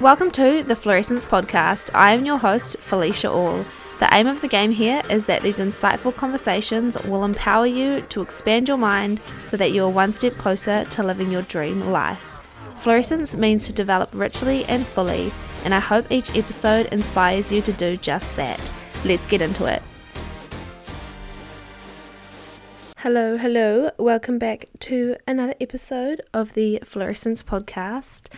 Welcome to the Fluorescence Podcast. I am your host, Felicia All. The aim of the game here is that these insightful conversations will empower you to expand your mind so that you are one step closer to living your dream life. Fluorescence means to develop richly and fully, and I hope each episode inspires you to do just that. Let's get into it. Hello, hello. Welcome back to another episode of the Fluorescence Podcast.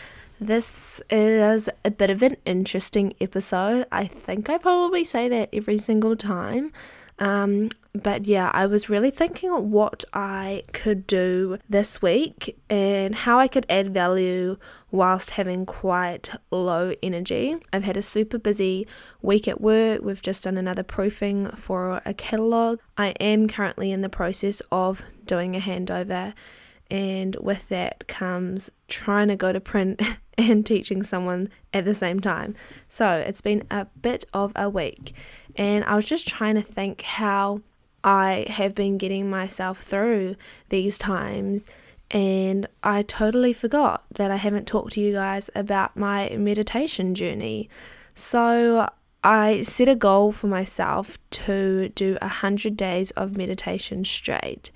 This is a bit of an interesting episode. I think I probably say that every single time. Um, but yeah, I was really thinking what I could do this week and how I could add value whilst having quite low energy. I've had a super busy week at work. We've just done another proofing for a catalogue. I am currently in the process of doing a handover and with that comes trying to go to print and teaching someone at the same time. So it's been a bit of a week, and I was just trying to think how I have been getting myself through these times. And I totally forgot that I haven't talked to you guys about my meditation journey. So I set a goal for myself to do a 100 days of meditation straight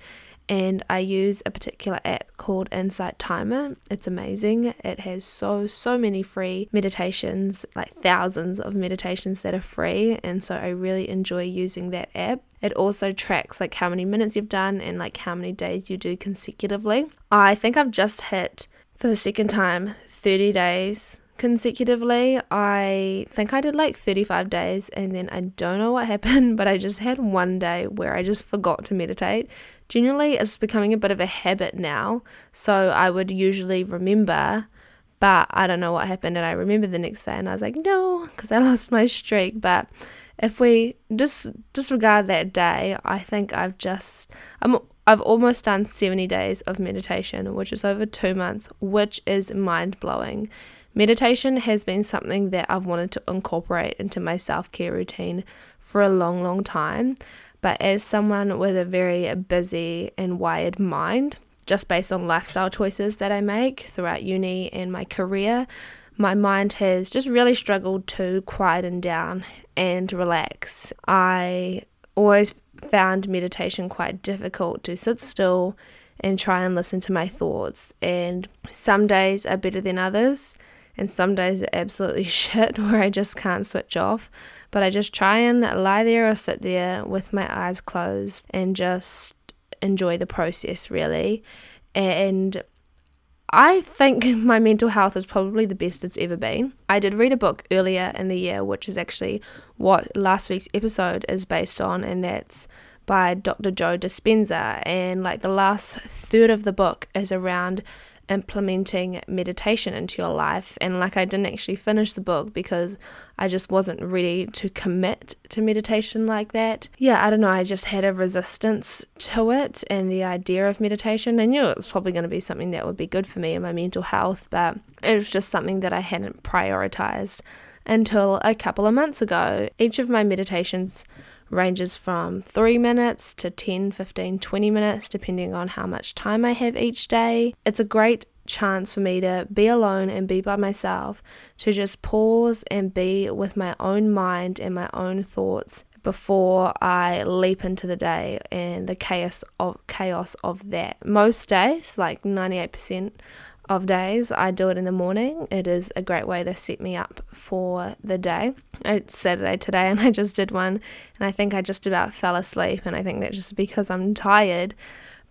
and I use a particular app called Insight Timer. It's amazing. It has so, so many free meditations, like thousands of meditations that are free, and so I really enjoy using that app. It also tracks like how many minutes you've done and like how many days you do consecutively. I think I've just hit for the second time 30 days consecutively. I think I did like 35 days and then I don't know what happened, but I just had one day where I just forgot to meditate. Generally, it's becoming a bit of a habit now, so I would usually remember, but I don't know what happened. And I remember the next day and I was like, no, because I lost my streak. But if we just disregard that day, I think I've just, I'm, I've almost done 70 days of meditation, which is over two months, which is mind blowing. Meditation has been something that I've wanted to incorporate into my self care routine for a long, long time. But as someone with a very busy and wired mind, just based on lifestyle choices that I make throughout uni and my career, my mind has just really struggled to quieten down and relax. I always found meditation quite difficult to sit still and try and listen to my thoughts. And some days are better than others and some days are absolutely shit where I just can't switch off. But I just try and lie there or sit there with my eyes closed and just enjoy the process really. And I think my mental health is probably the best it's ever been. I did read a book earlier in the year, which is actually what last week's episode is based on, and that's by Dr. Joe Dispenza. And like the last third of the book is around implementing meditation into your life. And like, I didn't actually finish the book because I just wasn't ready to commit to meditation like that. Yeah, I don't know. I just had a resistance to it and the idea of meditation. I knew it was probably going to be something that would be good for me and my mental health, but it was just something that I hadn't prioritized until a couple of months ago. Each of my meditations ranges from 3 minutes to 10, 15, 20 minutes, depending on how much time I have each day. It's a great chance for me to be alone and be by myself, to just pause and be with my own mind and my own thoughts before I leap into the day and the chaos of chaos of that. Most days, like 98% of days. I do it in the morning. It is a great way to set me up for the day. It's Saturday today and I just did one and I think I just about fell asleep and I think that's just because I'm tired.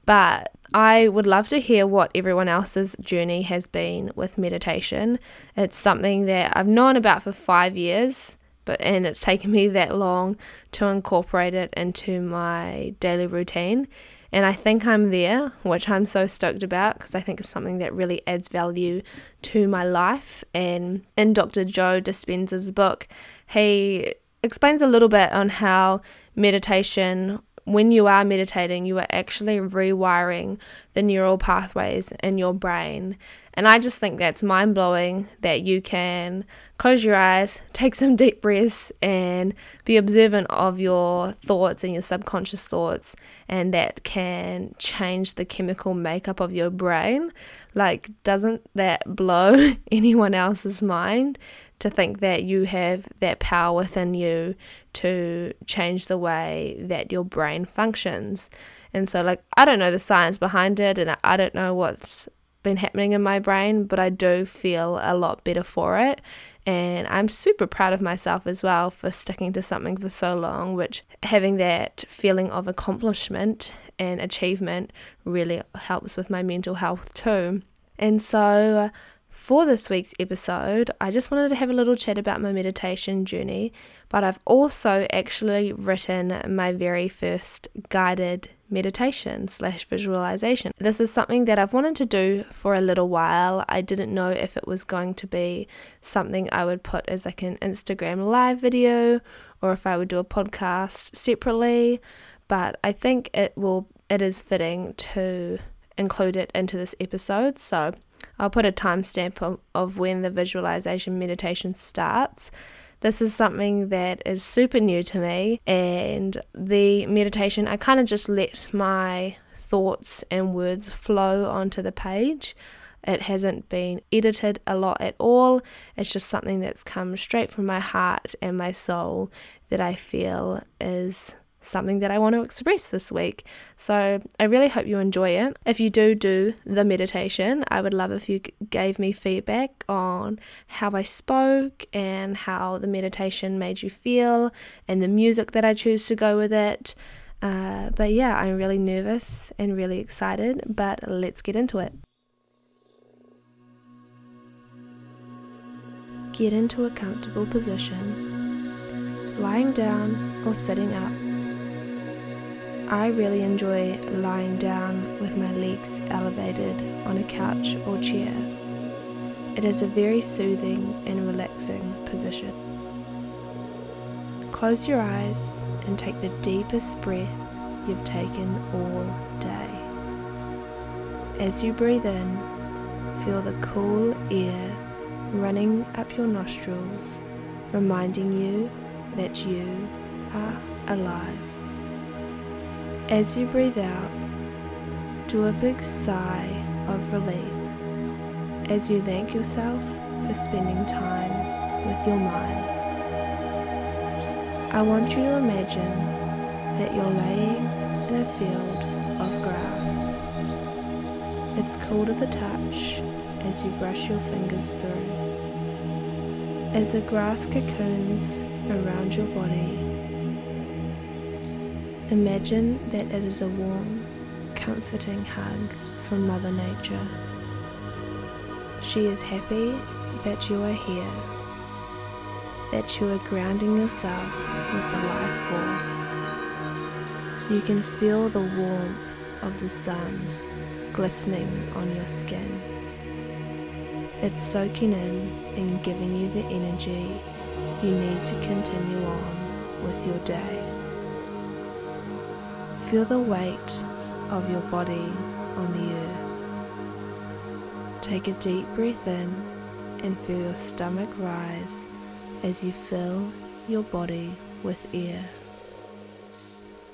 But I would love to hear what everyone else's journey has been with meditation. It's something that I've known about for 5 years, but and it's taken me that long to incorporate it into my daily routine and I think I'm there, which I'm so stoked about because I think it's something that really adds value to my life. And in Dr. Joe Dispenza's book, he explains a little bit on how meditation when you are meditating, you are actually rewiring the neural pathways in your brain. And I just think that's mind blowing that you can close your eyes, take some deep breaths, and be observant of your thoughts and your subconscious thoughts, and that can change the chemical makeup of your brain. Like, doesn't that blow anyone else's mind to think that you have that power within you to change the way that your brain functions? And so, like, I don't know the science behind it, and I don't know what's been happening in my brain, but I do feel a lot better for it. And I'm super proud of myself as well for sticking to something for so long, which having that feeling of accomplishment and achievement really helps with my mental health too. And so, for this week's episode, I just wanted to have a little chat about my meditation journey, but I've also actually written my very first guided meditation slash visualization. This is something that I've wanted to do for a little while. I didn't know if it was going to be something I would put as like an Instagram live video or if I would do a podcast separately, but I think it will it is fitting to include it into this episode. So I'll put a timestamp of, of when the visualization meditation starts. This is something that is super new to me, and the meditation, I kind of just let my thoughts and words flow onto the page. It hasn't been edited a lot at all. It's just something that's come straight from my heart and my soul that I feel is something that I want to express this week. So I really hope you enjoy it. If you do do the meditation, I would love if you gave me feedback on how I spoke and how the meditation made you feel and the music that I choose to go with it. Uh, but yeah, I'm really nervous and really excited, but let's get into it. Get into a comfortable position, lying down or sitting up I really enjoy lying down with my legs elevated on a couch or chair. It is a very soothing and relaxing position. Close your eyes and take the deepest breath you've taken all day. As you breathe in, feel the cool air running up your nostrils, reminding you that you are alive. As you breathe out, do a big sigh of relief as you thank yourself for spending time with your mind. I want you to imagine that you're laying in a field of grass. It's cool to the touch as you brush your fingers through. As the grass cocoons around your body, Imagine that it is a warm, comforting hug from Mother Nature. She is happy that you are here, that you are grounding yourself with the life force. You can feel the warmth of the sun glistening on your skin. It's soaking in and giving you the energy you need to continue on with your day. Feel the weight of your body on the earth. Take a deep breath in and feel your stomach rise as you fill your body with air.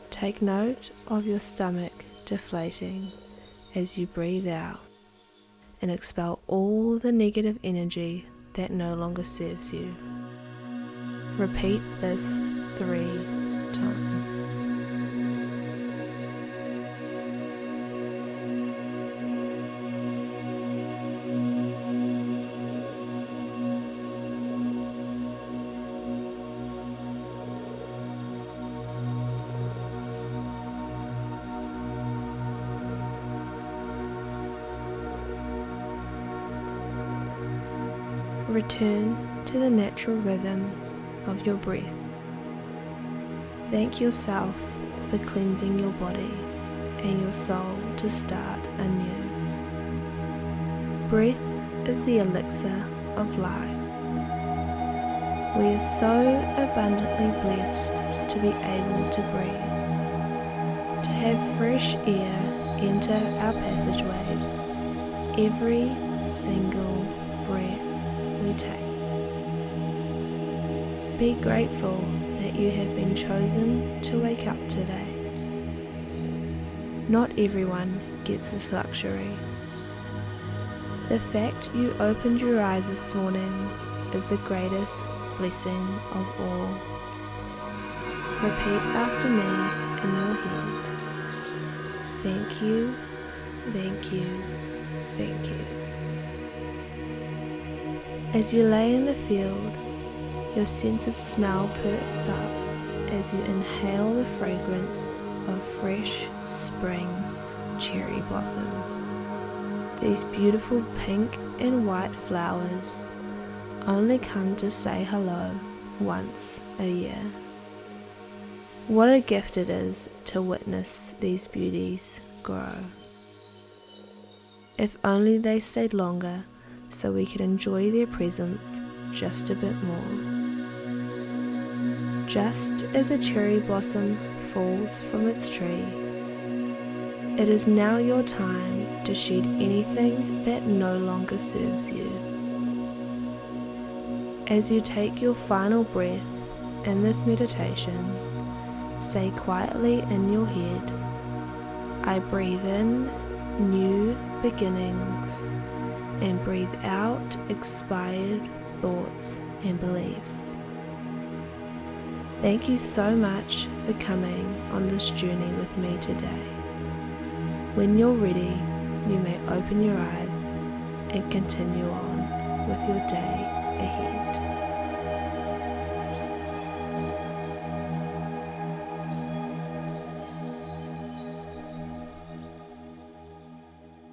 Take note of your stomach deflating as you breathe out and expel all the negative energy that no longer serves you. Repeat this three times. Return to the natural rhythm of your breath. Thank yourself for cleansing your body and your soul to start anew. Breath is the elixir of life. We are so abundantly blessed to be able to breathe, to have fresh air enter our passageways every single Be grateful that you have been chosen to wake up today. Not everyone gets this luxury. The fact you opened your eyes this morning is the greatest blessing of all. Repeat after me in your head. Thank you, thank you, thank you. As you lay in the field, your sense of smell perks up as you inhale the fragrance of fresh spring cherry blossom. These beautiful pink and white flowers only come to say hello once a year. What a gift it is to witness these beauties grow. If only they stayed longer so we could enjoy their presence just a bit more. Just as a cherry blossom falls from its tree, it is now your time to shed anything that no longer serves you. As you take your final breath in this meditation, say quietly in your head, I breathe in new beginnings and breathe out expired thoughts and beliefs. Thank you so much for coming on this journey with me today. When you're ready, you may open your eyes and continue on with your day.